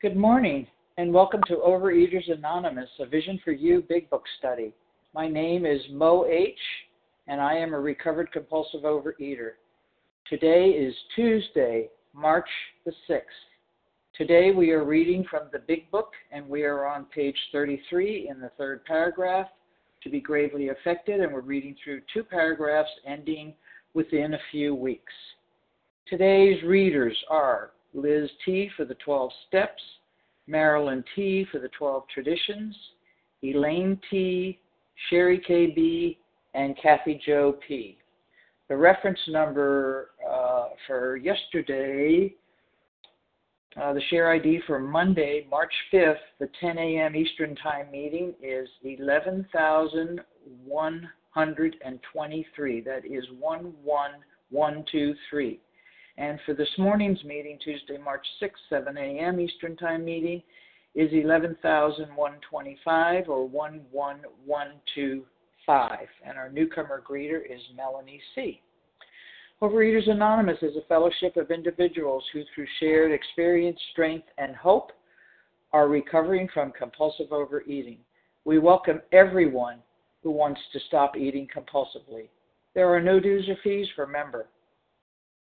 Good morning, and welcome to Overeaters Anonymous, a Vision for You Big Book study. My name is Mo H., and I am a recovered compulsive overeater. Today is Tuesday, March the 6th. Today we are reading from the Big Book, and we are on page 33 in the third paragraph, to be gravely affected, and we're reading through two paragraphs ending within a few weeks. Today's readers are Liz T. for the 12 Steps, Marilyn T. for the 12 Traditions, Elaine T., Sherry KB, and Kathy Joe P. The reference number uh, for yesterday, uh, the share ID for Monday, March 5th, the 10 a.m. Eastern Time meeting is 11,123. That is 11123. And for this morning's meeting, Tuesday, March 6, 7 a.m. Eastern Time meeting, is 11,125 or 11125. And our newcomer greeter is Melanie C. Overeaters Anonymous is a fellowship of individuals who, through shared experience, strength, and hope, are recovering from compulsive overeating. We welcome everyone who wants to stop eating compulsively. There are no dues or fees for member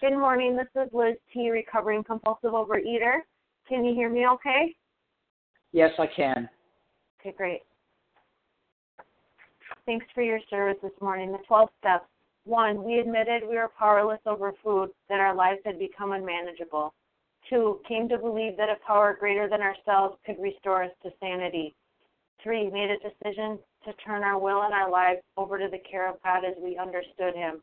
Good morning. This is Liz T, recovering compulsive overeater. Can you hear me okay? Yes, I can. Okay, great. Thanks for your service this morning. The 12 steps. One, we admitted we were powerless over food, that our lives had become unmanageable. Two, came to believe that a power greater than ourselves could restore us to sanity. Three, made a decision to turn our will and our lives over to the care of God as we understood Him.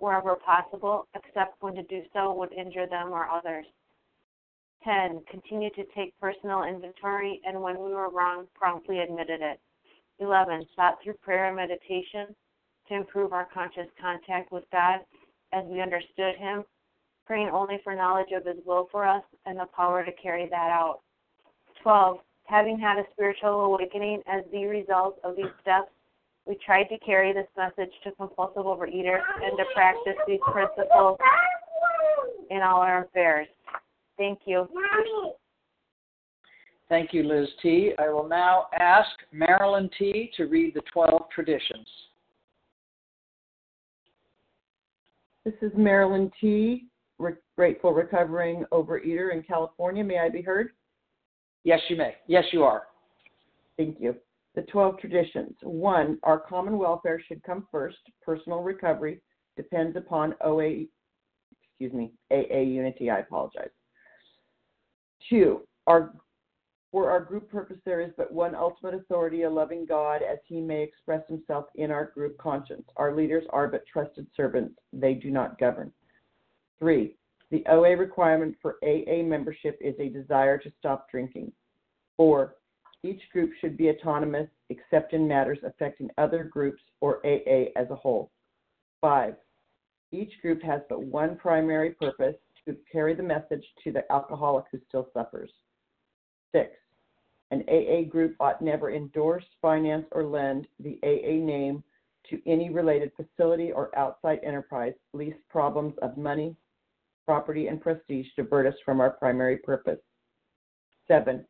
wherever possible, except when to do so would injure them or others. 10. Continue to take personal inventory and when we were wrong, promptly admitted it. 11. Sought through prayer and meditation to improve our conscious contact with God as we understood Him, praying only for knowledge of His will for us and the power to carry that out. 12. Having had a spiritual awakening as the result of these steps, we tried to carry this message to compulsive overeaters and to practice these principles in all our affairs. Thank you. Thank you, Liz T. I will now ask Marilyn T. to read the 12 traditions. This is Marilyn T., re- grateful recovering overeater in California. May I be heard? Yes, you may. Yes, you are. Thank you. The 12 traditions. One, our common welfare should come first. Personal recovery depends upon OA, excuse me, AA unity. I apologize. Two, our for our group purpose, there is but one ultimate authority, a loving God, as he may express himself in our group conscience. Our leaders are but trusted servants, they do not govern. Three, the OA requirement for AA membership is a desire to stop drinking. Four, each group should be autonomous except in matters affecting other groups or AA as a whole. 5. Each group has but one primary purpose to carry the message to the alcoholic who still suffers. 6. An AA group ought never endorse, finance, or lend the AA name to any related facility or outside enterprise, lest problems of money, property, and prestige divert us from our primary purpose. Seven,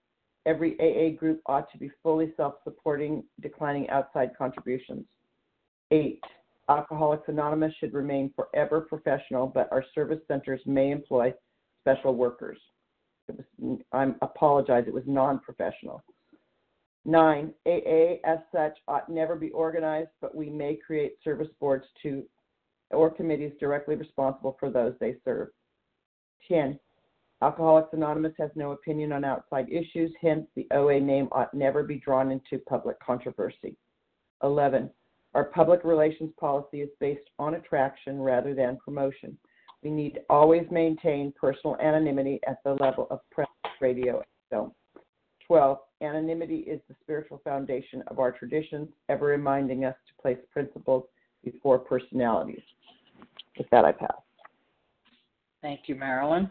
every AA group ought to be fully self supporting, declining outside contributions. Eight, Alcoholics Anonymous should remain forever professional, but our service centers may employ special workers. I apologize, it was non professional. Nine, AA as such ought never be organized, but we may create service boards to or committees directly responsible for those they serve. 10. Alcoholics Anonymous has no opinion on outside issues, hence, the OA name ought never be drawn into public controversy. 11. Our public relations policy is based on attraction rather than promotion. We need to always maintain personal anonymity at the level of press, radio, and film. 12. Anonymity is the spiritual foundation of our traditions, ever reminding us to place principles before personalities. With that, I pass. Thank you, Marilyn.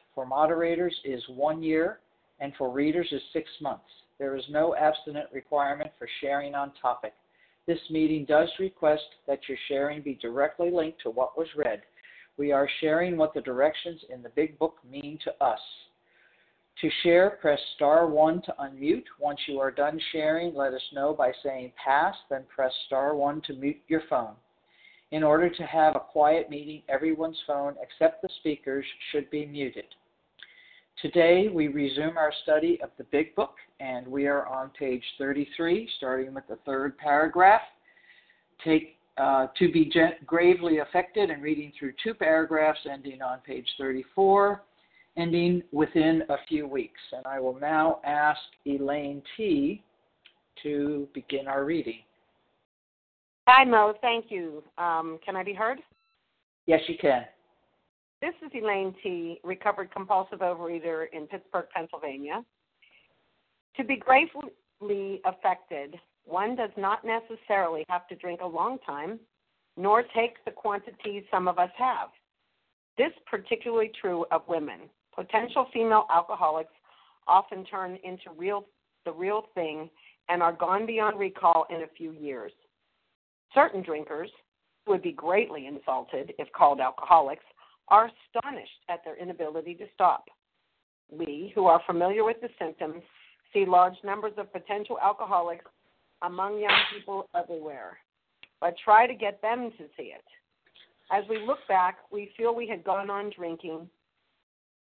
for moderators is one year, and for readers is six months. There is no abstinent requirement for sharing on topic. This meeting does request that your sharing be directly linked to what was read. We are sharing what the directions in the Big Book mean to us. To share, press star 1 to unmute. Once you are done sharing, let us know by saying pass, then press star 1 to mute your phone. In order to have a quiet meeting, everyone's phone except the speaker's should be muted. Today, we resume our study of the Big Book, and we are on page 33, starting with the third paragraph. Take uh, to be gravely affected and reading through two paragraphs ending on page 34 ending within a few weeks. And I will now ask Elaine T. to begin our reading. Hi, Mo. Thank you. Um, can I be heard? Yes, you can. This is Elaine T., recovered compulsive overeater in Pittsburgh, Pennsylvania. To be gravely affected, one does not necessarily have to drink a long time, nor take the quantities some of us have. This particularly true of women. Potential female alcoholics often turn into real the real thing and are gone beyond recall in a few years. Certain drinkers, would be greatly insulted if called alcoholics, are astonished at their inability to stop. We, who are familiar with the symptoms, see large numbers of potential alcoholics among young people everywhere, but try to get them to see it. As we look back, we feel we had gone on drinking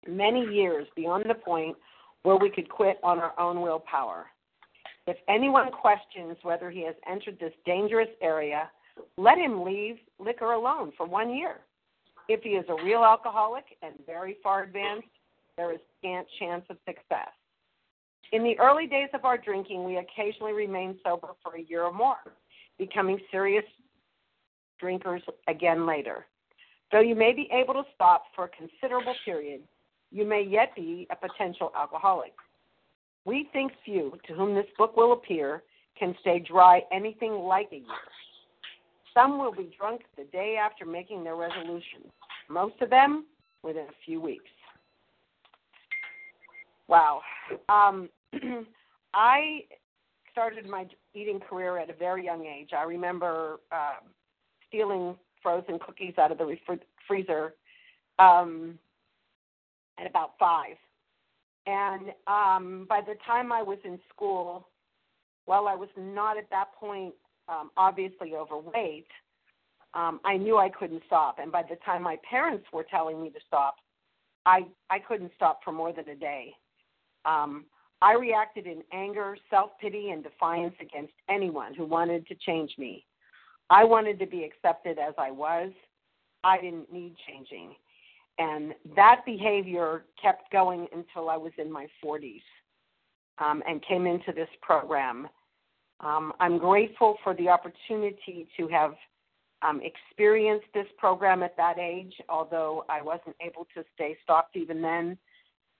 many years beyond the point where we could quit on our own willpower. If anyone questions whether he has entered this dangerous area, let him leave liquor alone for one year. If he is a real alcoholic and very far advanced, there is scant chance of success. In the early days of our drinking, we occasionally remained sober for a year or more, becoming serious drinkers again later. Though you may be able to stop for a considerable period, you may yet be a potential alcoholic. We think few to whom this book will appear can stay dry anything like a year. Some will be drunk the day after making their resolution, most of them within a few weeks. Wow. Um, I started my eating career at a very young age. I remember uh, stealing frozen cookies out of the refri- freezer um, at about five. And um, by the time I was in school, while I was not at that point um, obviously overweight, um, I knew I couldn't stop. And by the time my parents were telling me to stop, I I couldn't stop for more than a day. Um, I reacted in anger, self pity, and defiance against anyone who wanted to change me. I wanted to be accepted as I was. I didn't need changing. And that behavior kept going until I was in my 40s. um, and came into this program. Um, I'm grateful for the opportunity to have um, experienced this program at that age, although I wasn't able to stay stopped even then.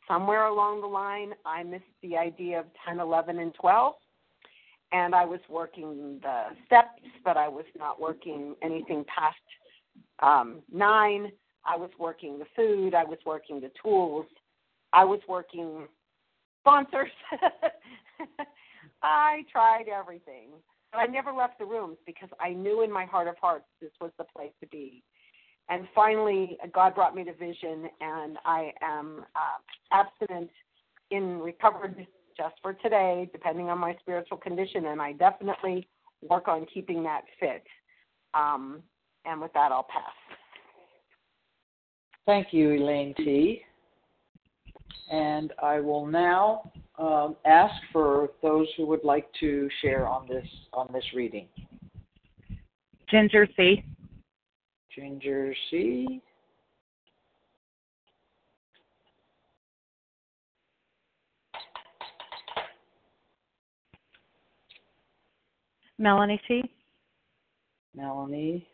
Somewhere along the line, I missed the idea of 10, 11, and 12 and I was working the steps, but I was not working anything past um, nine. I was working the food. I was working the tools. I was working sponsors. I tried everything. But I never left the rooms because I knew in my heart of hearts this was the place to be. And finally, God brought me to vision, and I am uh, abstinent in recovered just for today, depending on my spiritual condition, and I definitely work on keeping that fit. Um, and with that, I'll pass. Thank you, Elaine T. And I will now um, ask for those who would like to share on this on this reading. Ginger C. Ginger C. Melanie C. Melanie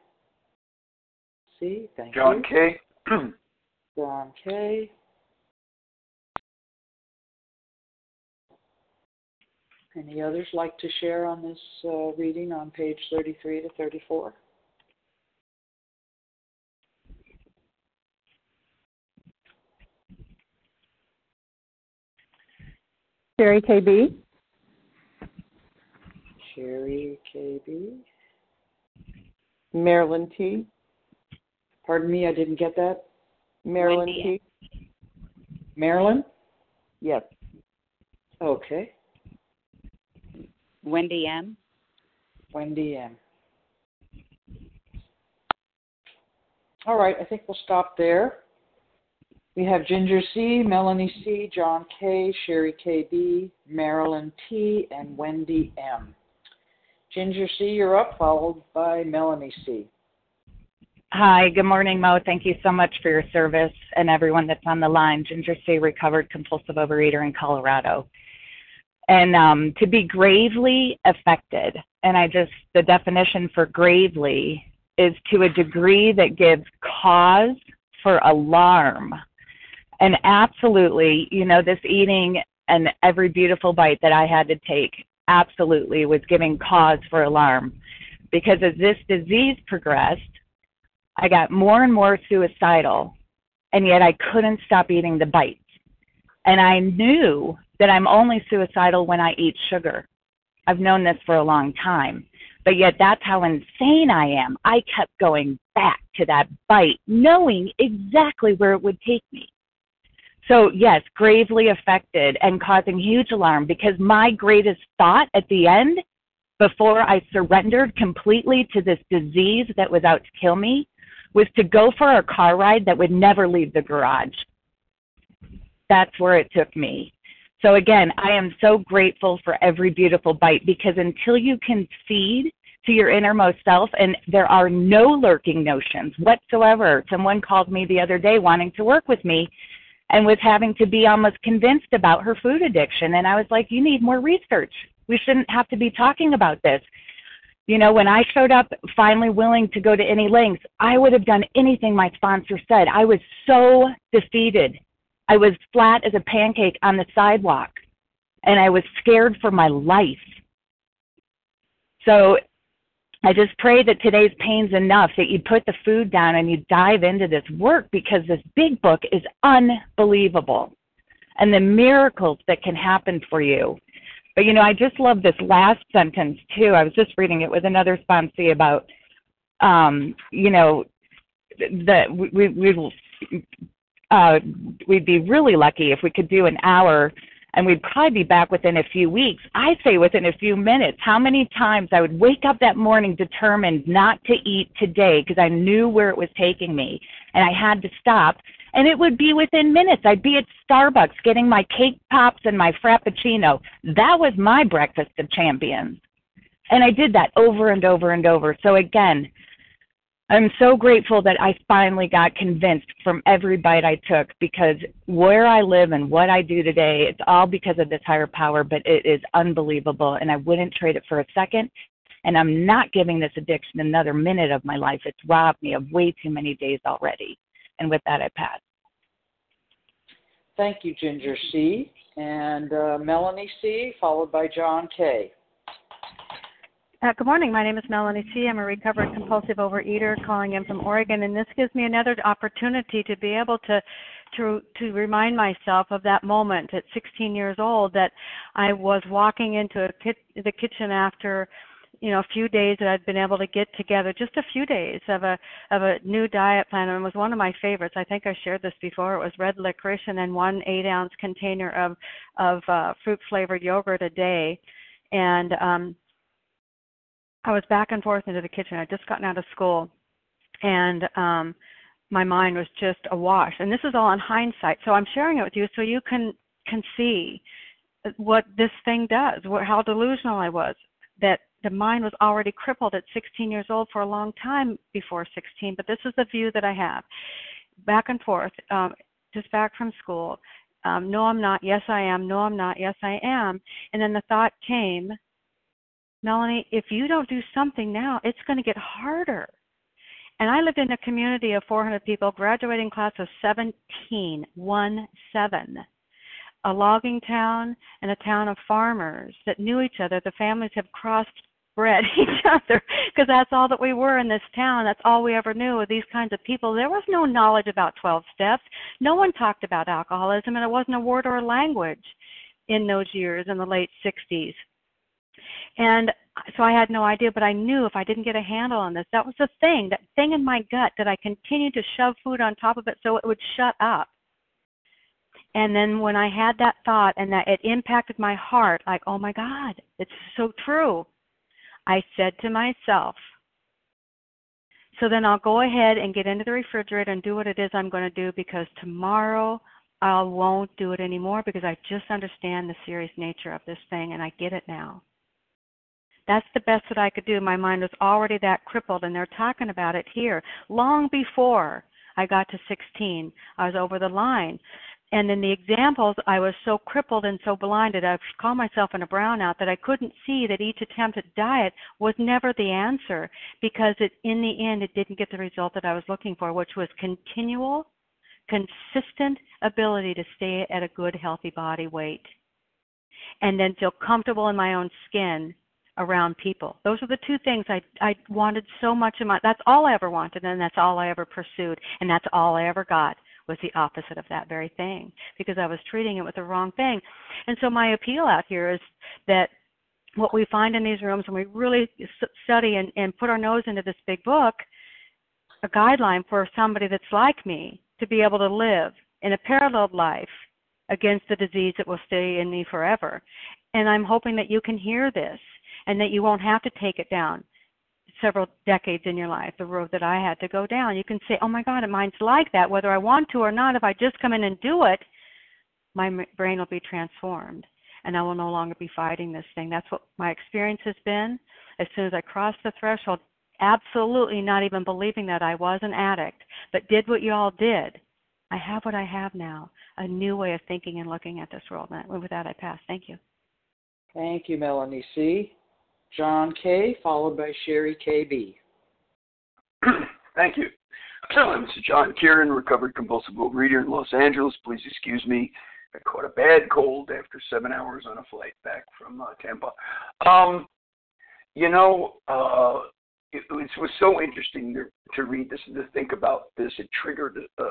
C. Thank John you. John K. John K. Any others like to share on this uh, reading on page 33 to 34? Sherry KB. Sherry KB. Marilyn T. Pardon me, I didn't get that. Marilyn Wendy. T. Marilyn? Yes. Okay. Wendy M. Wendy M. All right, I think we'll stop there. We have Ginger C, Melanie C, John K, Sherry KB, Marilyn T, and Wendy M. Ginger C, you're up, followed by Melanie C. Hi, good morning, Mo. Thank you so much for your service and everyone that's on the line. Ginger C, recovered compulsive overeater in Colorado. And um, to be gravely affected, and I just, the definition for gravely is to a degree that gives cause for alarm. And absolutely, you know, this eating and every beautiful bite that I had to take absolutely was giving cause for alarm. Because as this disease progressed, I got more and more suicidal, and yet I couldn't stop eating the bites. And I knew that I'm only suicidal when I eat sugar. I've known this for a long time. But yet that's how insane I am. I kept going back to that bite, knowing exactly where it would take me. So, yes, gravely affected and causing huge alarm because my greatest thought at the end, before I surrendered completely to this disease that was out to kill me, was to go for a car ride that would never leave the garage. That's where it took me. So again, I am so grateful for every beautiful bite because until you can feed to your innermost self and there are no lurking notions whatsoever. Someone called me the other day wanting to work with me and was having to be almost convinced about her food addiction and I was like, you need more research. We shouldn't have to be talking about this. You know, when I showed up finally willing to go to any lengths, I would have done anything my sponsor said. I was so defeated. I was flat as a pancake on the sidewalk and I was scared for my life. So I just pray that today's pain's enough that you put the food down and you dive into this work because this big book is unbelievable and the miracles that can happen for you. But you know, I just love this last sentence too. I was just reading it with another sponsee about, um, you know, that we we will uh, we'd be really lucky if we could do an hour and we'd probably be back within a few weeks. I say within a few minutes. How many times I would wake up that morning determined not to eat today because I knew where it was taking me and I had to stop. And it would be within minutes. I'd be at Starbucks getting my cake pops and my frappuccino. That was my breakfast of champions. And I did that over and over and over. So again, I'm so grateful that I finally got convinced from every bite I took because where I live and what I do today, it's all because of this higher power, but it is unbelievable and I wouldn't trade it for a second. And I'm not giving this addiction another minute of my life. It's robbed me of way too many days already. And with that, I pass. Thank you, Ginger C. And uh, Melanie C., followed by John K. Uh, good morning. My name is Melanie C. I'm a recovered compulsive overeater calling in from Oregon, and this gives me another opportunity to be able to to to remind myself of that moment at 16 years old that I was walking into a the kitchen after you know a few days that I'd been able to get together just a few days of a of a new diet plan and it was one of my favorites I think I shared this before it was red licorice and then one eight ounce container of of uh, fruit flavored yogurt a day and um I was back and forth into the kitchen. I'd just gotten out of school, and um, my mind was just awash. And this is all in hindsight, so I'm sharing it with you so you can can see what this thing does, what, how delusional I was. That the mind was already crippled at 16 years old for a long time before 16, but this is the view that I have. Back and forth, um, just back from school. Um, no, I'm not. Yes, I am. No, I'm not. Yes, I am. And then the thought came Melanie, if you don't do something now, it's going to get harder. And I lived in a community of 400 people, graduating class of 17, one seven. A logging town and a town of farmers that knew each other. The families have crossed bred each other because that's all that we were in this town. That's all we ever knew of these kinds of people. There was no knowledge about 12 steps. No one talked about alcoholism, and it wasn't a word or a language in those years in the late 60s. And so I had no idea, but I knew if I didn't get a handle on this, that was the thing, that thing in my gut that I continued to shove food on top of it so it would shut up. And then when I had that thought and that it impacted my heart, like, oh my God, it's so true, I said to myself, so then I'll go ahead and get into the refrigerator and do what it is I'm going to do because tomorrow I won't do it anymore because I just understand the serious nature of this thing and I get it now. That's the best that I could do. My mind was already that crippled, and they're talking about it here. Long before I got to 16, I was over the line. And in the examples, I was so crippled and so blinded, I call myself in a brownout, that I couldn't see that each attempt at diet was never the answer because it, in the end, it didn't get the result that I was looking for, which was continual, consistent ability to stay at a good, healthy body weight and then feel comfortable in my own skin around people. Those are the two things I I wanted so much in my that's all I ever wanted and that's all I ever pursued and that's all I ever got was the opposite of that very thing because I was treating it with the wrong thing. And so my appeal out here is that what we find in these rooms when we really study and, and put our nose into this big book, a guideline for somebody that's like me to be able to live in a parallel life against the disease that will stay in me forever. And I'm hoping that you can hear this and that you won't have to take it down several decades in your life, the road that I had to go down. You can say, oh my God, mine's like that, whether I want to or not. If I just come in and do it, my brain will be transformed and I will no longer be fighting this thing. That's what my experience has been. As soon as I crossed the threshold, absolutely not even believing that I was an addict, but did what you all did. I have what I have now, a new way of thinking and looking at this world. And with that, I pass. Thank you. Thank you, Melanie C. John K., followed by Sherry KB. Thank you. This is John Kieran, recovered compulsive overeater in Los Angeles. Please excuse me. I caught a bad cold after seven hours on a flight back from uh, Tampa. Um, you know, uh, it, it, was so interesting to, to read this and to think about this. It triggered a,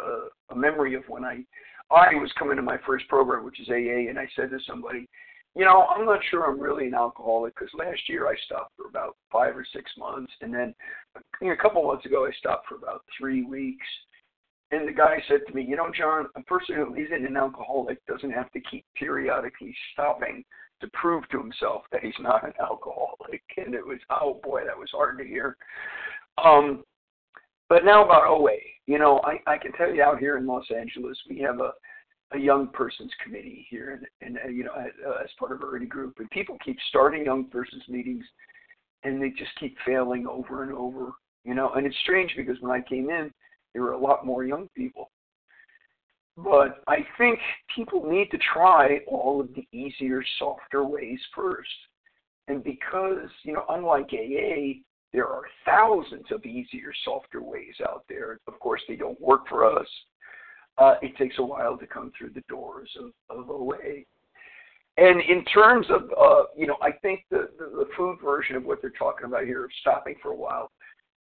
a memory of when I I was coming to my first program, which is AA, and I said to somebody, you know, I'm not sure I'm really an alcoholic because last year I stopped for about five or six months, and then you know, a couple months ago I stopped for about three weeks. And the guy said to me, you know, John, a person who isn't an alcoholic doesn't have to keep periodically stopping to prove to himself that he's not an alcoholic. And it was, oh boy, that was hard to hear. Um, but now about OA, you know, I, I can tell you out here in Los Angeles, we have a a young persons committee here, and, and uh, you know, as, part of our group, and people keep starting young persons meetings, and they just keep failing over and over. You know, and it's strange because when I came in, there were a lot more young people. But I think people need to try all of the easier, softer ways first. And because, you know, unlike AA, there are thousands of easier, softer ways out there. Of course, they don't work for us. Uh, it takes a while to come through the doors of, of OA. And in terms of, uh, you know, I think the, the, the food version of what they're talking about here of stopping for a while,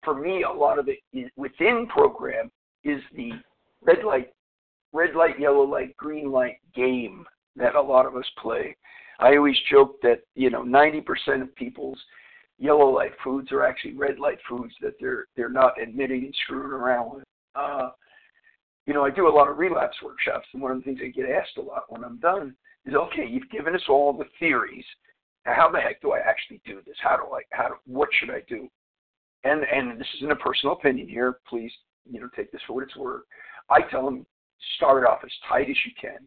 for me, a lot of it is, within program is the red light, red light, yellow light, green light game that a lot of us play. I always joke that you know 90% of people's yellow light foods are actually red light foods that they're they're not admitting and screwing around with. Uh, you know, I do a lot of relapse workshops, and one of the things I get asked a lot when I'm done is, okay, you've given us all the theories. Now, how the heck do I actually do this? How do I? How do? What should I do? And and this isn't a personal opinion here. Please, you know, take this for what it's worth. I tell them start off as tight as you can.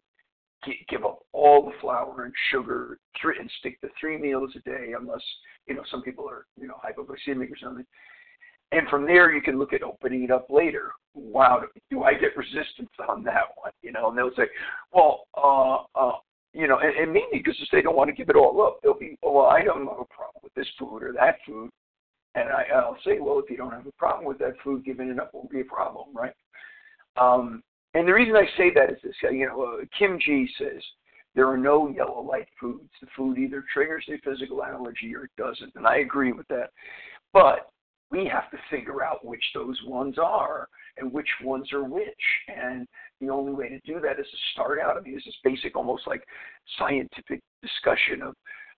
Give up all the flour and sugar, and stick to three meals a day, unless you know some people are you know hypoglycemic or something. And from there, you can look at opening it up later. Wow, do I get resistance on that one? You know, and they'll say, well, uh, uh, you know, and, and mainly because they don't want to give it all up. They'll be, well, I don't have a problem with this food or that food. And I, I'll say, well, if you don't have a problem with that food, giving it up won't be a problem, right? Um, and the reason I say that is this, you know, uh, Kim G says there are no yellow light foods. The food either triggers a physical allergy or it doesn't, and I agree with that. But we have to figure out which those ones are and which ones are which. And the only way to do that is to start out. I mean, this is basic, almost like scientific discussion of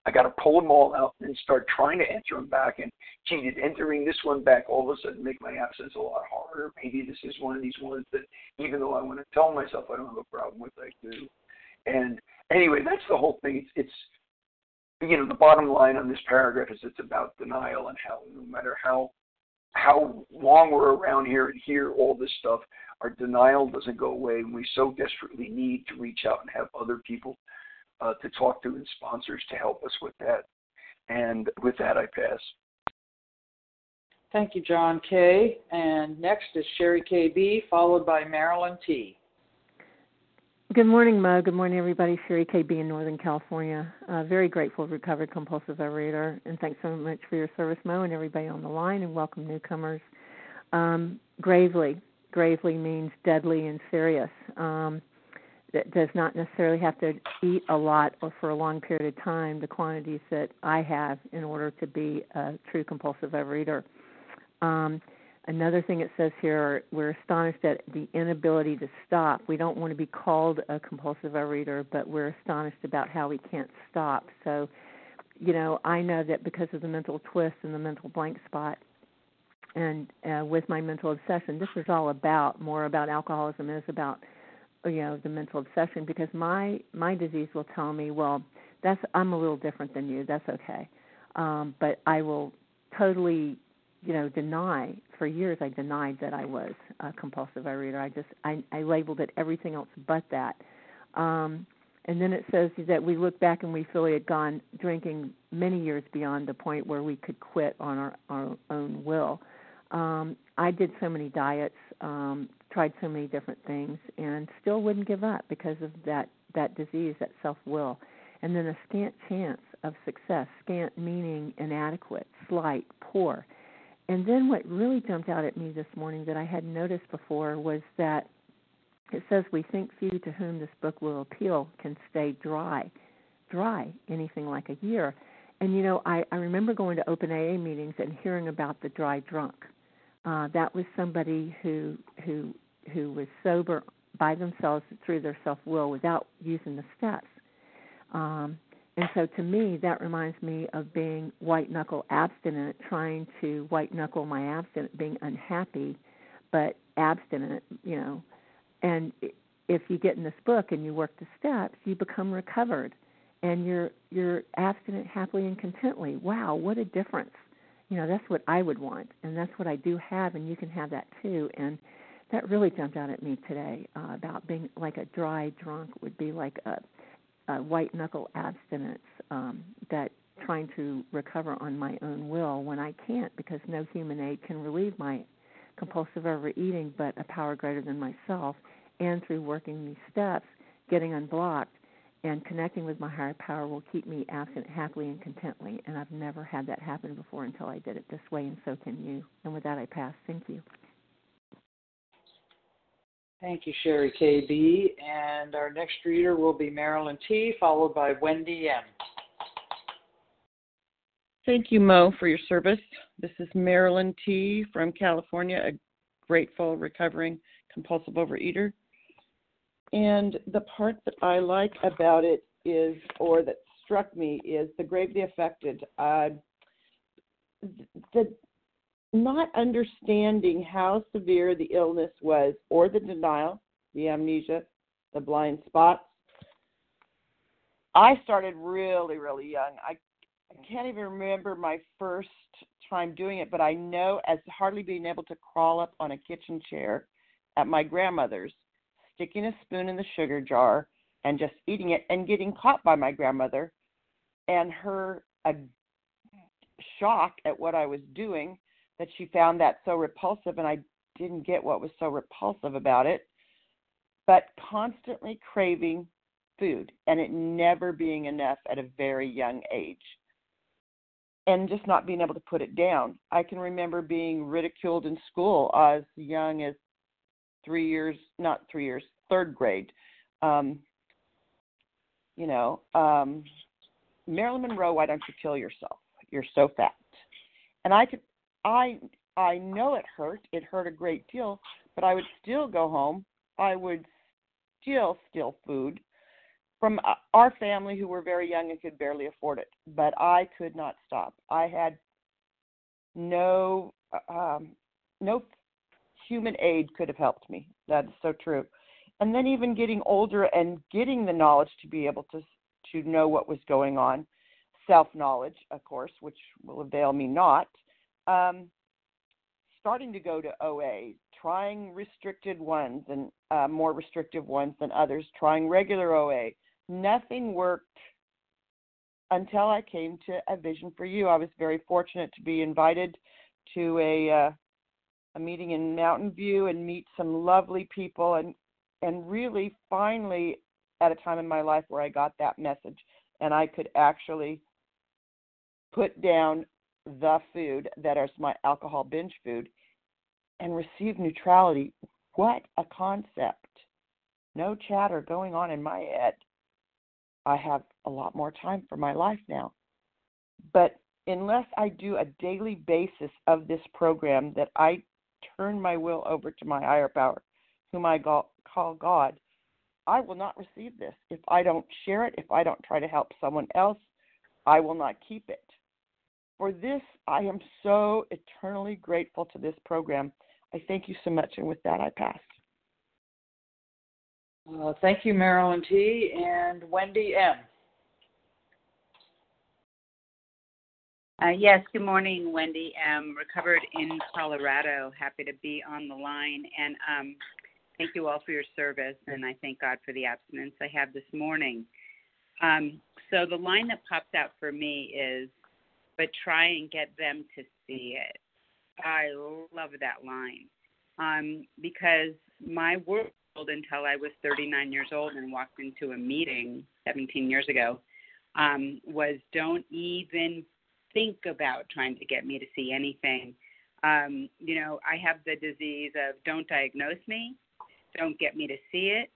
I got to pull them all out and start trying to enter them back. And gee, did entering this one back all of a sudden make my absence a lot harder? Maybe this is one of these ones that, even though I want to tell myself I don't have a problem with, I do. And anyway, that's the whole thing. It's, it's you know, the bottom line on this paragraph is it's about denial and how no matter how how long we're around here and hear all this stuff, our denial doesn't go away, and we so desperately need to reach out and have other people uh, to talk to and sponsors to help us with that. And with that, I pass. Thank you, John K. And next is Sherry KB, followed by Marilyn T. Good morning, Mo. Good morning, everybody. Sherry KB in Northern California. Uh, very grateful, recovered compulsive overeater, and thanks so much for your service, Mo, and everybody on the line, and welcome newcomers. Um, gravely, gravely means deadly and serious. Um, that does not necessarily have to eat a lot or for a long period of time the quantities that I have in order to be a true compulsive overeater. Um, Another thing it says here, we're astonished at the inability to stop. We don't want to be called a compulsive overeater, but we're astonished about how we can't stop. So, you know, I know that because of the mental twist and the mental blank spot, and uh, with my mental obsession, this is all about more about alcoholism is about you know the mental obsession because my my disease will tell me, well, that's I'm a little different than you. That's okay, um, but I will totally you know deny for years I denied that I was a compulsive overeater. I just I, I labeled it everything else but that. Um, and then it says that we look back and we feel we had gone drinking many years beyond the point where we could quit on our, our own will. Um, I did so many diets, um, tried so many different things, and still wouldn't give up because of that that disease, that self will. And then a scant chance of success, scant meaning inadequate, slight, poor and then what really jumped out at me this morning that I hadn't noticed before was that it says we think few to whom this book will appeal can stay dry, dry anything like a year. And you know, I, I remember going to open AA meetings and hearing about the dry drunk. Uh, that was somebody who who who was sober by themselves through their self will without using the steps. Um, and so to me, that reminds me of being white knuckle abstinent, trying to white knuckle my abstinent, being unhappy, but abstinent, you know. And if you get in this book and you work the steps, you become recovered and you're you're abstinent happily and contently. Wow, what a difference. You know, that's what I would want and that's what I do have and you can have that too. And that really jumped out at me today uh, about being like a dry drunk would be like a uh, white knuckle abstinence um, that trying to recover on my own will when I can't because no human aid can relieve my compulsive overeating but a power greater than myself and through working these steps getting unblocked and connecting with my higher power will keep me absent happily and contently and I've never had that happen before until I did it this way and so can you. And with that I pass. Thank you Thank you, Sherry KB. And our next reader will be Marilyn T., followed by Wendy M. Thank you, Mo, for your service. This is Marilyn T. from California, a grateful, recovering compulsive overeater. And the part that I like about it is, or that struck me, is the gravely affected. Uh, the not understanding how severe the illness was, or the denial, the amnesia, the blind spots. I started really, really young. I, I can't even remember my first time doing it, but I know as hardly being able to crawl up on a kitchen chair at my grandmother's, sticking a spoon in the sugar jar and just eating it and getting caught by my grandmother and her a shock at what I was doing that she found that so repulsive and I didn't get what was so repulsive about it, but constantly craving food and it never being enough at a very young age. And just not being able to put it down. I can remember being ridiculed in school as young as three years, not three years, third grade. Um, you know, um, Marilyn Monroe, why don't you kill yourself? You're so fat. And I could I I know it hurt. It hurt a great deal, but I would still go home. I would still steal food from uh, our family who were very young and could barely afford it, but I could not stop. I had no uh, um, no human aid could have helped me. That is so true. And then even getting older and getting the knowledge to be able to to know what was going on, self knowledge, of course, which will avail me not um, starting to go to OA, trying restricted ones and uh, more restrictive ones than others, trying regular OA. Nothing worked until I came to a Vision for You. I was very fortunate to be invited to a uh, a meeting in Mountain View and meet some lovely people and and really finally at a time in my life where I got that message and I could actually put down the food that is my alcohol binge food and receive neutrality. What a concept. No chatter going on in my head. I have a lot more time for my life now. But unless I do a daily basis of this program, that I turn my will over to my higher power, whom I call God, I will not receive this. If I don't share it, if I don't try to help someone else, I will not keep it. For this, I am so eternally grateful to this program. I thank you so much, and with that, I pass. Uh, thank you, Marilyn T. and Wendy M. Uh, yes, good morning, Wendy M. Recovered in Colorado. Happy to be on the line. And um, thank you all for your service. And I thank God for the abstinence I have this morning. Um, so the line that pops out for me is but try and get them to see it. I love that line um, because my world until I was 39 years old and walked into a meeting 17 years ago um, was don't even think about trying to get me to see anything. Um, you know, I have the disease of don't diagnose me, don't get me to see it.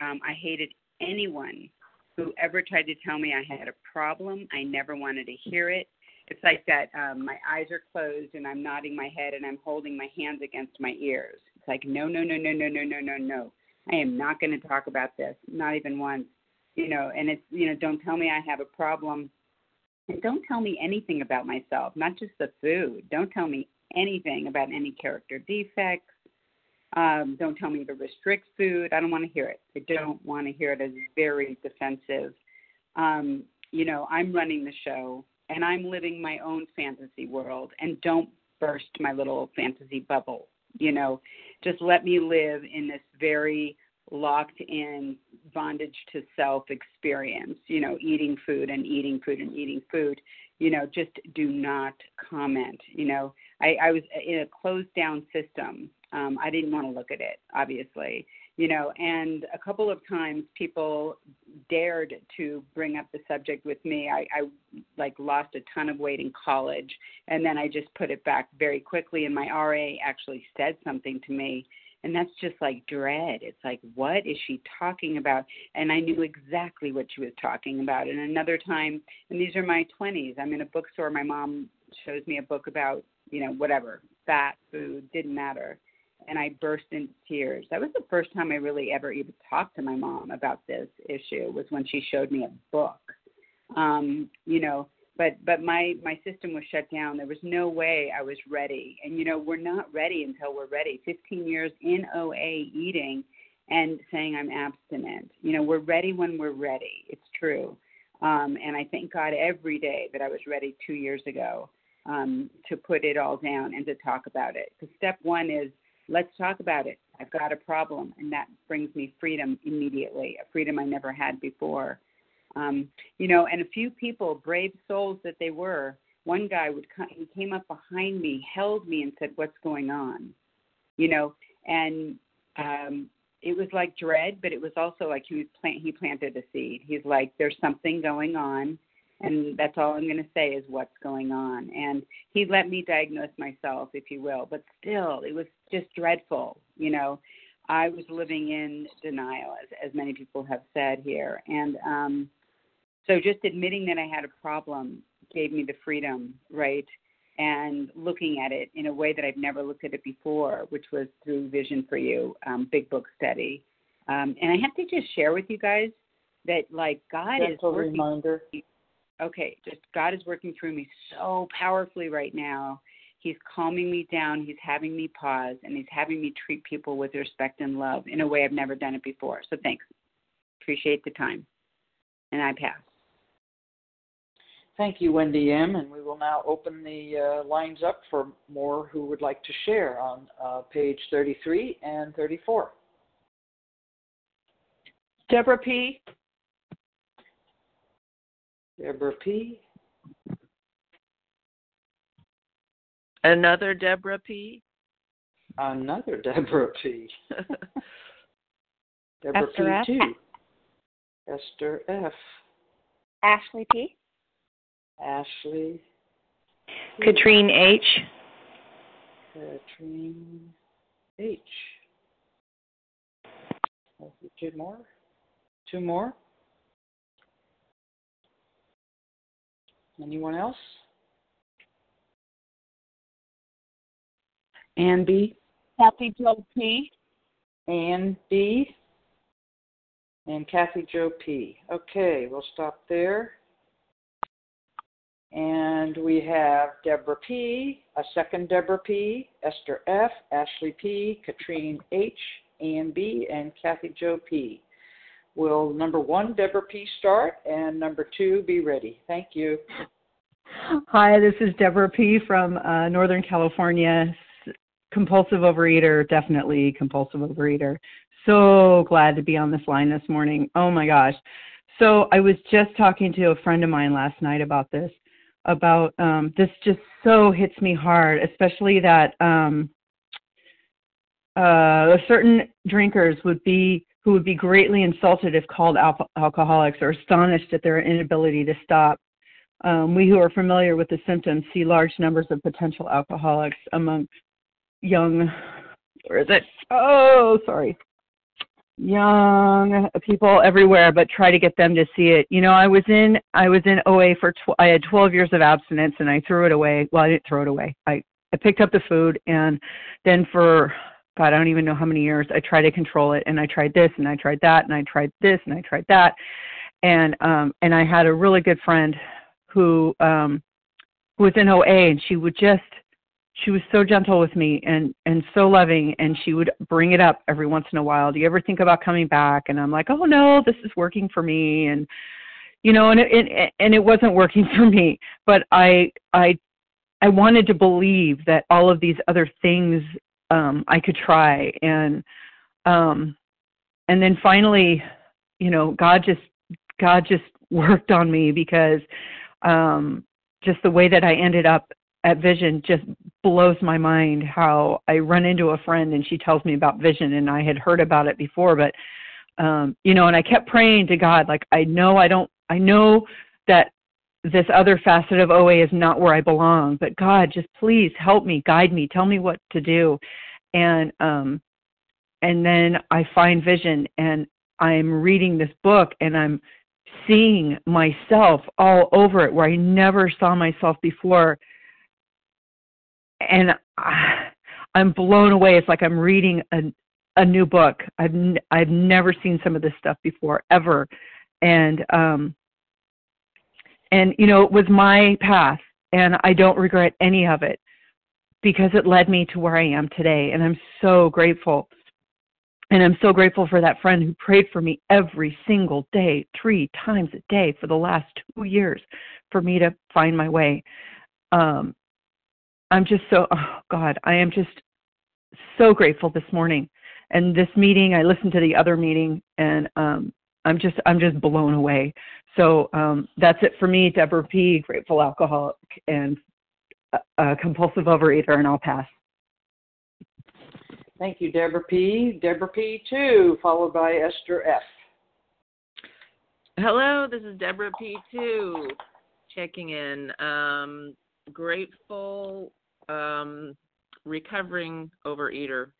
Um, I hated anyone who ever tried to tell me I had a problem. I never wanted to hear it it's like that um my eyes are closed and i'm nodding my head and i'm holding my hands against my ears. It's like no no no no no no no no no. I am not going to talk about this not even once you know and it's you know don't tell me i have a problem. And don't tell me anything about myself not just the food. Don't tell me anything about any character defects. Um, don't tell me to restrict food. I don't want to hear it. I don't want to hear it. As very defensive. Um, you know, I'm running the show and I'm living my own fantasy world and don't burst my little fantasy bubble. You know, just let me live in this very locked in, bondage to self experience, you know, eating food and eating food and eating food, you know, just do not comment. You know, I, I was in a closed down system. Um, I didn't want to look at it, obviously, you know, and a couple of times people dared to bring up the subject with me. I, I like lost a ton of weight in college, and then I just put it back very quickly. And my RA actually said something to me and that's just like dread it's like what is she talking about and i knew exactly what she was talking about and another time and these are my 20s i'm in a bookstore my mom shows me a book about you know whatever fat food didn't matter and i burst into tears. That was the first time i really ever even talked to my mom about this issue was when she showed me a book. Um you know but but my my system was shut down. There was no way i was ready. And you know we're not ready until we're ready. 15 years in oa eating and saying i'm abstinent. You know we're ready when we're ready. It's true. Um and i thank god every day that i was ready two years ago um to put it all down and to talk about it. Because step one is let's talk about it i've got a problem and that brings me freedom immediately a freedom i never had before um, you know, and a few people, brave souls that they were. One guy would come, he came up behind me, held me, and said, "What's going on?" You know, and um, it was like dread, but it was also like he was plant. He planted a seed. He's like, "There's something going on." And that's all I'm going to say is what's going on. And he let me diagnose myself, if you will, but still, it was just dreadful. You know, I was living in denial, as as many people have said here, and um, so just admitting that I had a problem gave me the freedom, right? And looking at it in a way that I've never looked at it before, which was through Vision for You, um, Big Book Study. Um, and I have to just share with you guys that, like, God Gentle is working. reminder. Okay, just God is working through me so powerfully right now. He's calming me down. He's having me pause, and he's having me treat people with respect and love in a way I've never done it before. So thanks. Appreciate the time. And I pass. Thank you, Wendy M. And we will now open the uh, lines up for more who would like to share on uh, page 33 and 34. Deborah P. Deborah P. Another Deborah P. Another Deborah P. Deborah Esther P. F. too. Esther F. Ashley P. Ashley. Katrine H. Katrine H. Two more? Two more? Anyone else? Ann B. Kathy Joe P. Ann B. And Kathy Joe P. Okay, we'll stop there. And we have Deborah P., a second Deborah P., Esther F., Ashley P., Katrine H., Ann B., and Kathy Joe P. Will number one, Deborah P., start, and number two, be ready. Thank you. Hi, this is Deborah P. from uh, Northern California. Compulsive overeater, definitely compulsive overeater. So glad to be on this line this morning. Oh my gosh. So I was just talking to a friend of mine last night about this about um this just so hits me hard especially that um uh certain drinkers would be who would be greatly insulted if called al- alcoholics or astonished at their inability to stop. Um, we who are familiar with the symptoms see large numbers of potential alcoholics among young where is it? Oh sorry. Young people everywhere but try to get them to see it. You know i was in i was in oa for tw- i had 12 years of abstinence and i threw it away. Well i didn't throw it away. I i picked up the food and then for god i don't even know how many years i tried to control it and i tried this and i tried that and i tried this and i tried that. And um and i had a really good friend who um who was in oa and she would just she was so gentle with me and and so loving and she would bring it up every once in a while. Do you ever think about coming back? And i'm like oh no this is working for me and you know and it, it and it wasn't working for me. But i i i wanted to believe that all of these other things um i could try. And um and then finally you know, God just God just worked on me because um just the way that I ended up at Vision just blows my mind how I run into a friend and she tells me about Vision and I had heard about it before but um you know and I kept praying to God like I know I don't I know that this other facet of OA is not where I belong but God just please help me guide me tell me what to do and um and then I find Vision and I'm reading this book and I'm seeing myself all over it where I never saw myself before. And I, I'm blown away. It's like I'm reading a a new book. I've n- I've never seen some of this stuff before ever. And um and you know, it was my path and I don't regret any of it because it led me to where I am today and I'm so grateful and I'm so grateful for that friend who prayed for me every single day, three times a day for the last two years for me to find my way. Um, I'm just so, oh God, I am just so grateful this morning. And this meeting, I listened to the other meeting and um, I'm just, I'm just blown away. So um, that's it for me, Deborah P., grateful alcoholic and a compulsive overeater, and I'll pass. Thank you, Deborah P. Deborah P. Two, followed by Esther F. Hello, this is Deborah P. Two, checking in. Um, grateful, um, recovering overeater,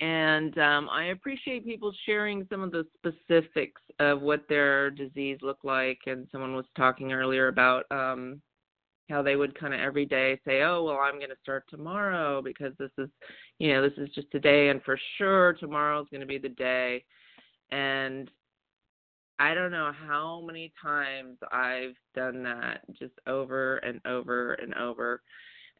and um, I appreciate people sharing some of the specifics of what their disease looked like. And someone was talking earlier about um, how they would kind of every day say, "Oh, well, I'm going to start tomorrow because this is, you know, this is just today, and for sure tomorrow's going to be the day." And I don't know how many times I've done that, just over and over and over.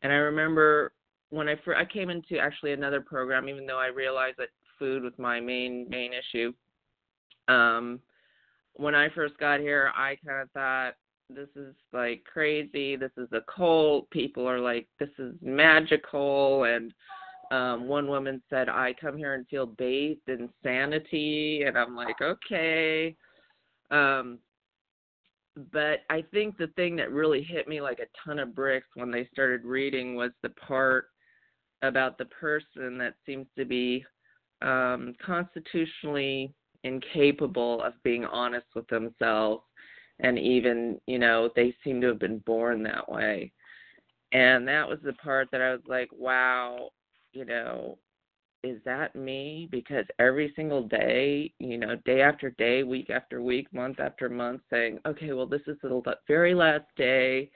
And I remember when I first, I came into actually another program, even though I realized that food was my main main issue. Um, when I first got here, I kind of thought, this is like crazy. This is a cult. People are like this is magical. And um one woman said i come here and feel bathed in sanity. And i'm like okay. Um but i think the thing that really hit me like a ton of bricks when they started reading was the part about the person that seems to be um constitutionally incapable of being honest with themselves and even you know they seem to have been born that way. And that was the part that i was like wow you know is that me? Because every single day you know day after day week after week month after month saying okay well this is the very last day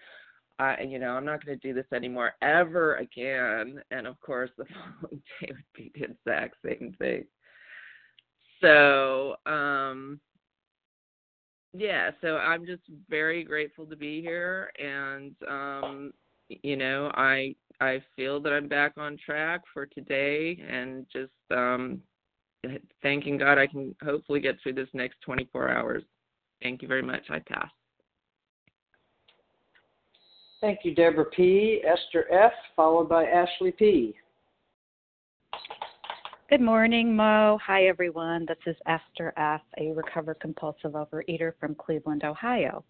I, you know, I'm not going to do this anymore ever again. And of course, the following day would be the exact same thing. So, um, yeah, so I'm just very grateful to be here and um you know, I I feel that I'm back on track for today and just um thanking God I can hopefully get through this next 24 hours. Thank you very much. I pass. Thank you, Deborah P. Esther F., followed by Ashley P. Good morning, Mo. Hi, everyone. This is Esther F., a recovered compulsive overeater from Cleveland, Ohio.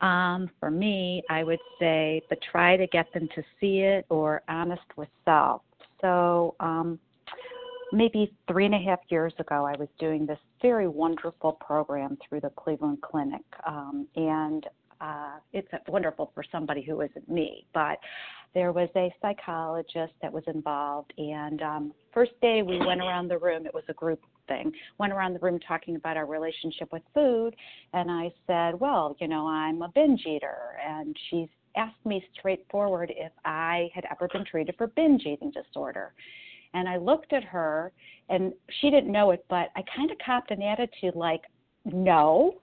Um, for me, I would say, but try to get them to see it or honest with self. So, um, maybe three and a half years ago, I was doing this very wonderful program through the Cleveland Clinic, um, and uh, it's wonderful for somebody who isn't me. But there was a psychologist that was involved, and um, first day we went around the room. It was a group thing. Went around the room talking about our relationship with food, and I said, "Well, you know, I'm a binge eater," and she asked me straightforward if I had ever been treated for binge eating disorder. And I looked at her, and she didn't know it, but I kind of copped an attitude like, "No,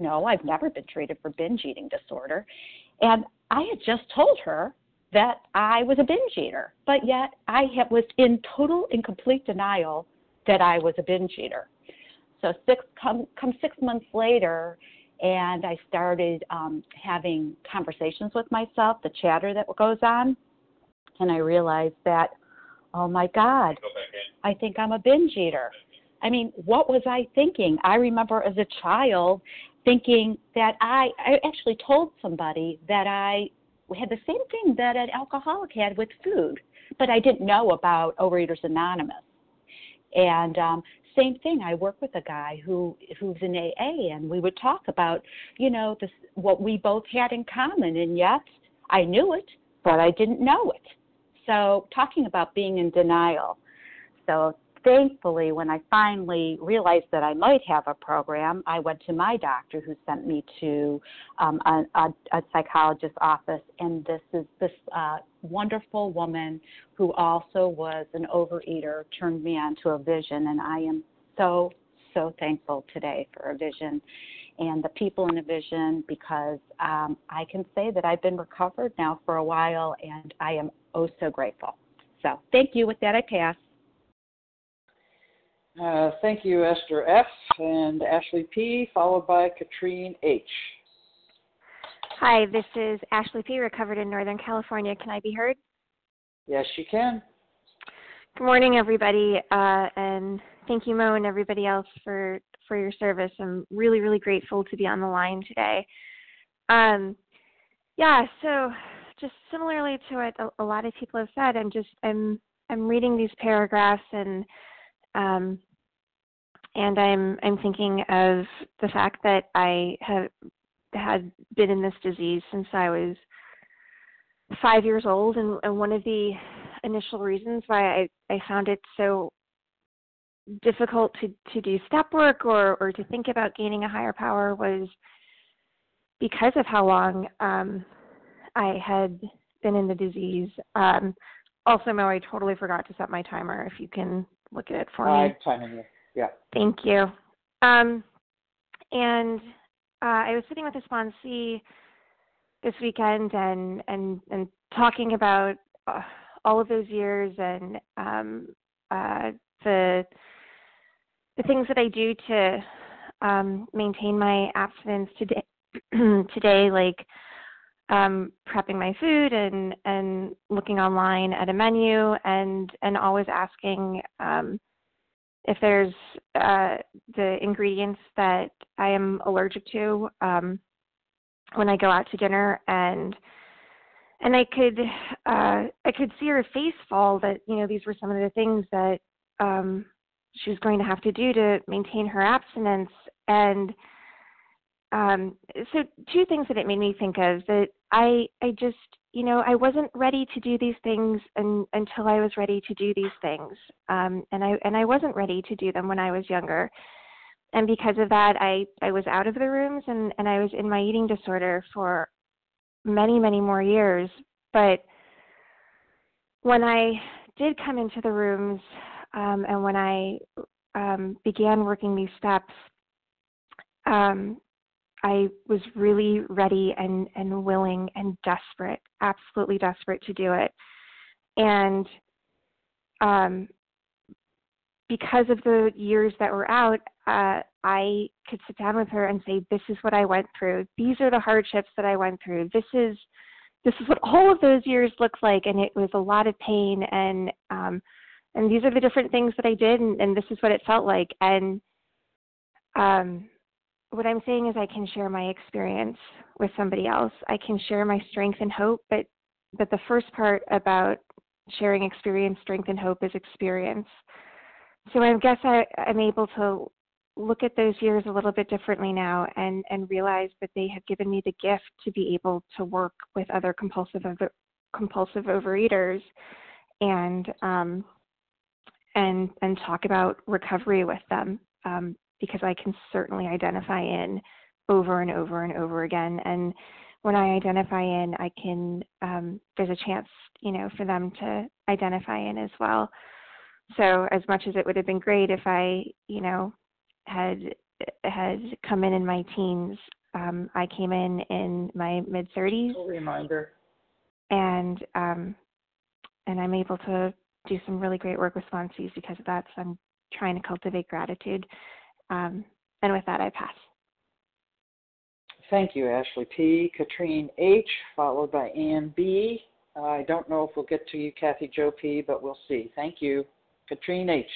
no, I've never been treated for binge eating disorder. And I had just told her that I was a binge eater, but yet I was in total and complete denial that I was a binge eater. So six come come six months later, and I started um, having conversations with myself, the chatter that goes on, and I realized that, oh my God, I think I'm a binge eater. I mean, what was I thinking? I remember as a child thinking that I, I actually told somebody that I had the same thing that an alcoholic had with food, but I didn't know about Overeaters Anonymous. And um, same thing. I work with a guy who who's in AA, and we would talk about, you know, this what we both had in common, and yet I knew it, but I didn't know it. So talking about being in denial. So thankfully, when I finally realized that I might have a program, I went to my doctor who sent me to um, a, a, a psychologist's office, and this is this uh, wonderful woman who also was an overeater turned me on to a vision, and I am so so thankful today for a vision and the people in a vision because um, I can say that I've been recovered now for a while, and I am oh so grateful. So thank you. With that, I pass. Uh, thank you, Esther F. and Ashley P., followed by Katrine H. Hi, this is Ashley P., recovered in Northern California. Can I be heard? Yes, you can. Good morning, everybody, uh, and thank you, Mo, and everybody else for for your service. I'm really, really grateful to be on the line today. Um, yeah, so just similarly to what a, a lot of people have said, I'm just I'm I'm reading these paragraphs and um, and I'm I'm thinking of the fact that I have had been in this disease since I was five years old, and, and one of the initial reasons why I, I found it so difficult to, to do step work or, or to think about gaining a higher power was because of how long um, I had been in the disease. Um, also, Mo, I totally forgot to set my timer. If you can look at it for I'm me. you. Yeah. Thank you. Um, and uh, I was sitting with a sponsee this weekend and and and talking about uh, all of those years and um, uh, the the things that I do to um, maintain my abstinence today. today, like um, prepping my food and and looking online at a menu and and always asking um, if there's uh, the ingredients that I am allergic to um, when I go out to dinner. And and I could uh, I could see her face fall that you know these were some of the things that um, she was going to have to do to maintain her abstinence. And um, so two things that it made me think of that I I just you know I wasn't ready to do these things and, until I was ready to do these things. Um, and I and I wasn't ready to do them when I was younger. And because of that I I was out of the rooms and and I was in my eating disorder for many many more years. But when I did come into the rooms um, and when I um, began working these steps um, I was really ready and, and willing and desperate, absolutely desperate to do it. And um, because of the years that were out, uh, I could sit down with her and say, "This is what I went through. These are the hardships that I went through. This is this is what all of those years looked like, and it was a lot of pain. And um, and these are the different things that I did, and, and this is what it felt like. And um, what I'm saying is I can share my experience with somebody else. I can share my strength and hope, but but the first part about sharing experience, strength and hope is experience. So I guess I, I'm able to look at those years a little bit differently now and, and realize that they have given me the gift to be able to work with other compulsive over, compulsive overeaters and um, and and talk about recovery with them. Um, because I can certainly identify in over and over and over again. And when I identify in, I can, um, there's a chance, you know, for them to identify in as well. So as much as it would have been great if I, you know, had had come in in my teens, um, I came in in my mid 30s. Reminder. And um, and I'm able to do some really great work with sponsees because of that. So I'm trying to cultivate gratitude um, and with that, I pass. Thank you, Ashley P. Katrine H., followed by Ann B. I don't know if we'll get to you, Kathy Joe P., but we'll see. Thank you. Katrine H.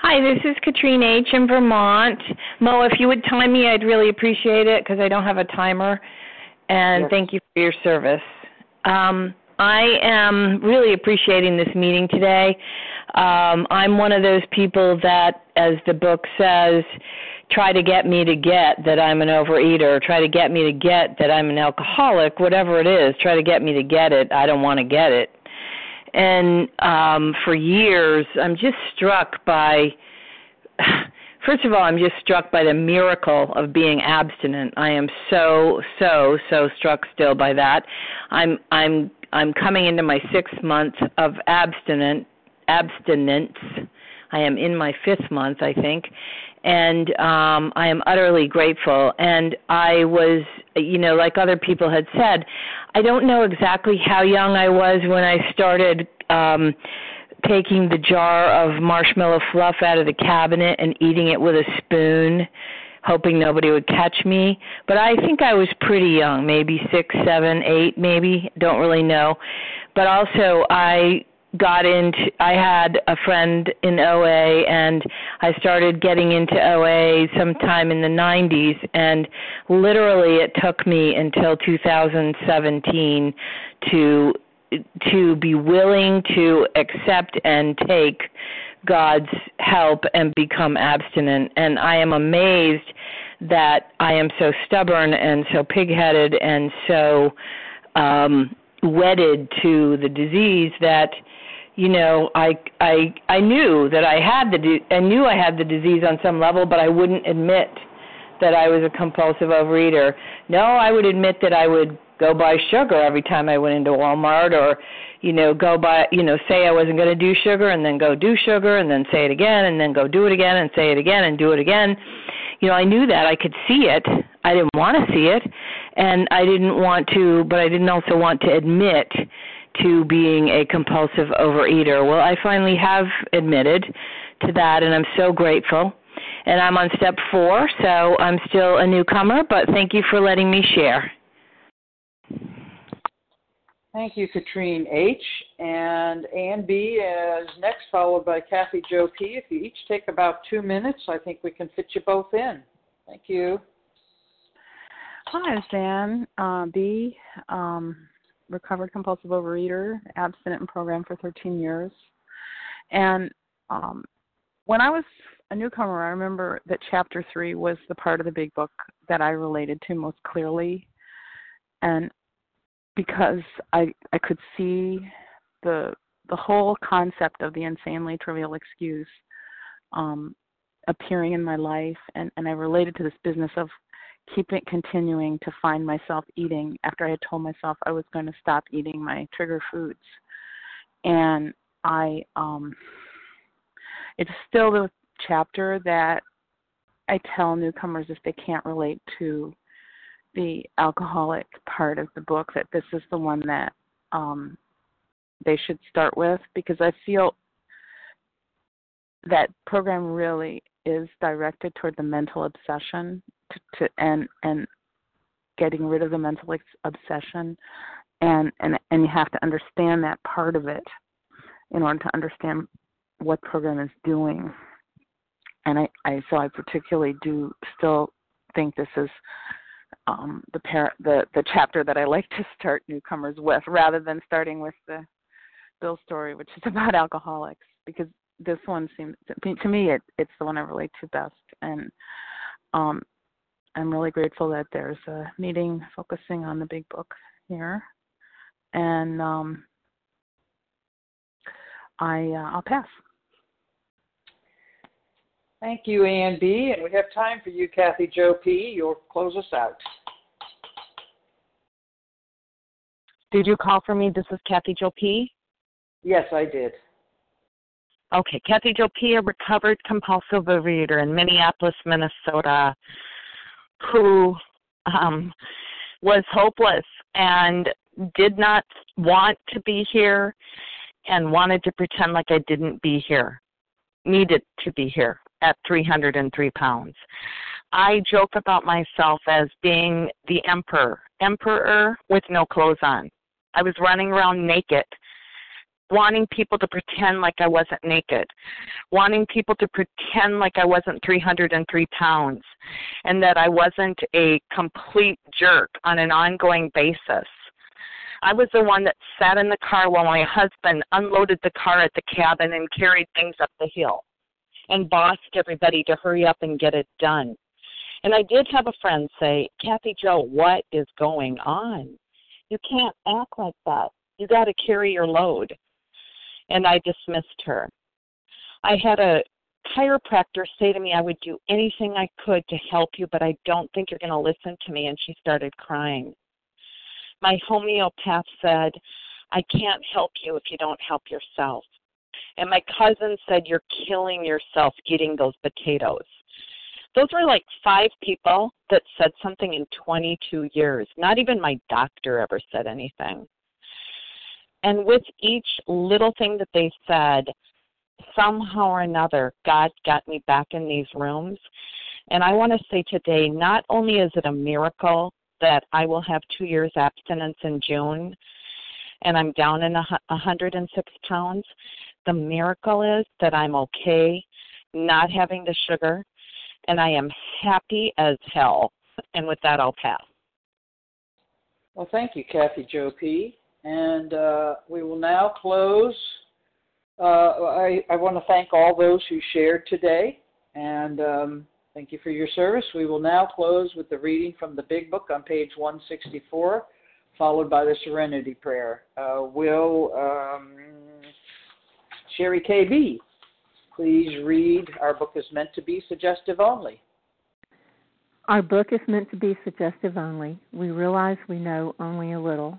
Hi, this is Katrine H. in Vermont. Mo, if you would time me, I'd really appreciate it because I don't have a timer. And Yes. thank you for your service. Um, I am really appreciating this meeting today. Um, I'm one of those people that, as the book says, try to get me to get that I'm an overeater, try to get me to get that I'm an alcoholic, whatever it is, try to get me to get it. I don't want to get it. And um, for years, I'm just struck by first of all, I'm just struck by the miracle of being abstinent. I am so so so struck still by that. I'm I'm I'm coming into my sixth month of abstinent abstinence. I am in my fifth month, I think, and um I am utterly grateful. And I was, you know, like other people had said, I don't know exactly how young I was when I started um taking the jar of marshmallow fluff out of the cabinet and eating it with a spoon, hoping nobody would catch me. But I think I was pretty young, maybe six, seven, eight, maybe. Don't really know. But also, I got into I had a friend in OA and I started getting into OA sometime in the 90s and literally it took me until 2017 to to be willing to accept and take God's help and become abstinent. And I am amazed that I am so stubborn and so pigheaded and so um wedded to the disease that you know I I I knew that I had the I knew I had the disease on some level but I wouldn't admit that I was a compulsive overeater. No, I would admit that I would go buy sugar every time I went into Walmart or you know go buy you know say I wasn't going to do sugar and then go do sugar and then say it again and then go do it again and say it again and do it again. You know, I knew that I could see it. I didn't want to see it and I didn't want to but I didn't also want to admit to being a compulsive overeater. Well, I finally have admitted to that and I'm so grateful. And I'm on step 4, so I'm still a newcomer, but thank you for letting me share. Thank you, Katrine H. And Ann B. is next, followed by Kathy Joe P. If you each take about two minutes, I think we can fit you both in. Thank you. Hi, it's Ann uh, B. Um, recovered compulsive overeater, abstinent in program for 13 years. And um, when I was a newcomer, I remember that chapter three was the part of the big book that I related to most clearly. And because I I could see the the whole concept of the insanely trivial excuse um, appearing in my life, and and I related to this business of keeping continuing to find myself eating after I had told myself I was going to stop eating my trigger foods, and I um, it's still the chapter that I tell newcomers if they can't relate to the alcoholic part of the book that this is the one that um, they should start with because I feel that program really is directed toward the mental obsession to, to and and getting rid of the mental ex- obsession. And and and you have to understand that part of it in order to understand what program is doing. And I, I so I particularly do still think this is um, the par- the the chapter that I like to start newcomers with, rather than starting with the Bill story, which is about alcoholics, because this one seems to me it, it's the one I relate to best, and um, I'm really grateful that there's a meeting focusing on the big book here, and um, I uh, I'll pass. Thank you, Ann B. And we have time for you, Kathy Joe P. You'll close us out. Did you call for me? This is Kathy Joe P. Yes, I did. Okay, Kathy Joe P, a recovered compulsive overeater in Minneapolis, Minnesota, who um, was hopeless and did not want to be here and wanted to pretend like I didn't be here, needed to be here at 303 pounds. I joke about myself as being the emperor, emperor with no clothes on. I was running around naked wanting people to pretend like I wasn't naked, wanting people to pretend like I wasn't 303 pounds, and that I wasn't a complete jerk on an ongoing basis. I was the one that sat in the car while my husband unloaded the car at the cabin and carried things up the hill and bossed everybody to hurry up and get it done. And I did have a friend say, Kathy Joe, what is going on? You can't act like that. You got to carry your load. And I dismissed her. I had a chiropractor say to me I would do anything I could to help you, but I don't think you're going to listen to me. And she started crying my homeopath said, I can't help you if you don't help yourself. And my cousin said, You're killing yourself eating those potatoes. Those were like five people that said something in 22 years. Not even my doctor ever said anything. And with each little thing that they said, somehow or another, God got me back in these rooms. And I want to say today, not only is it a miracle that I will have two years abstinence in June and I'm down in a 106 pounds. The miracle is that I'm okay not having the sugar and I am happy as hell. And with that, I'll pass. Well, thank you, Kathy Joe P. And uh, we will now close. Uh, I, I want to thank all those who shared today. And um, Thank you for your service. We will now close with the reading from the Big Book on page 164, followed by the Serenity Prayer. Uh, will um, Sherry KB please read Our Book is Meant to Be Suggestive Only? Our book is meant to be suggestive only. We realize we know only a little.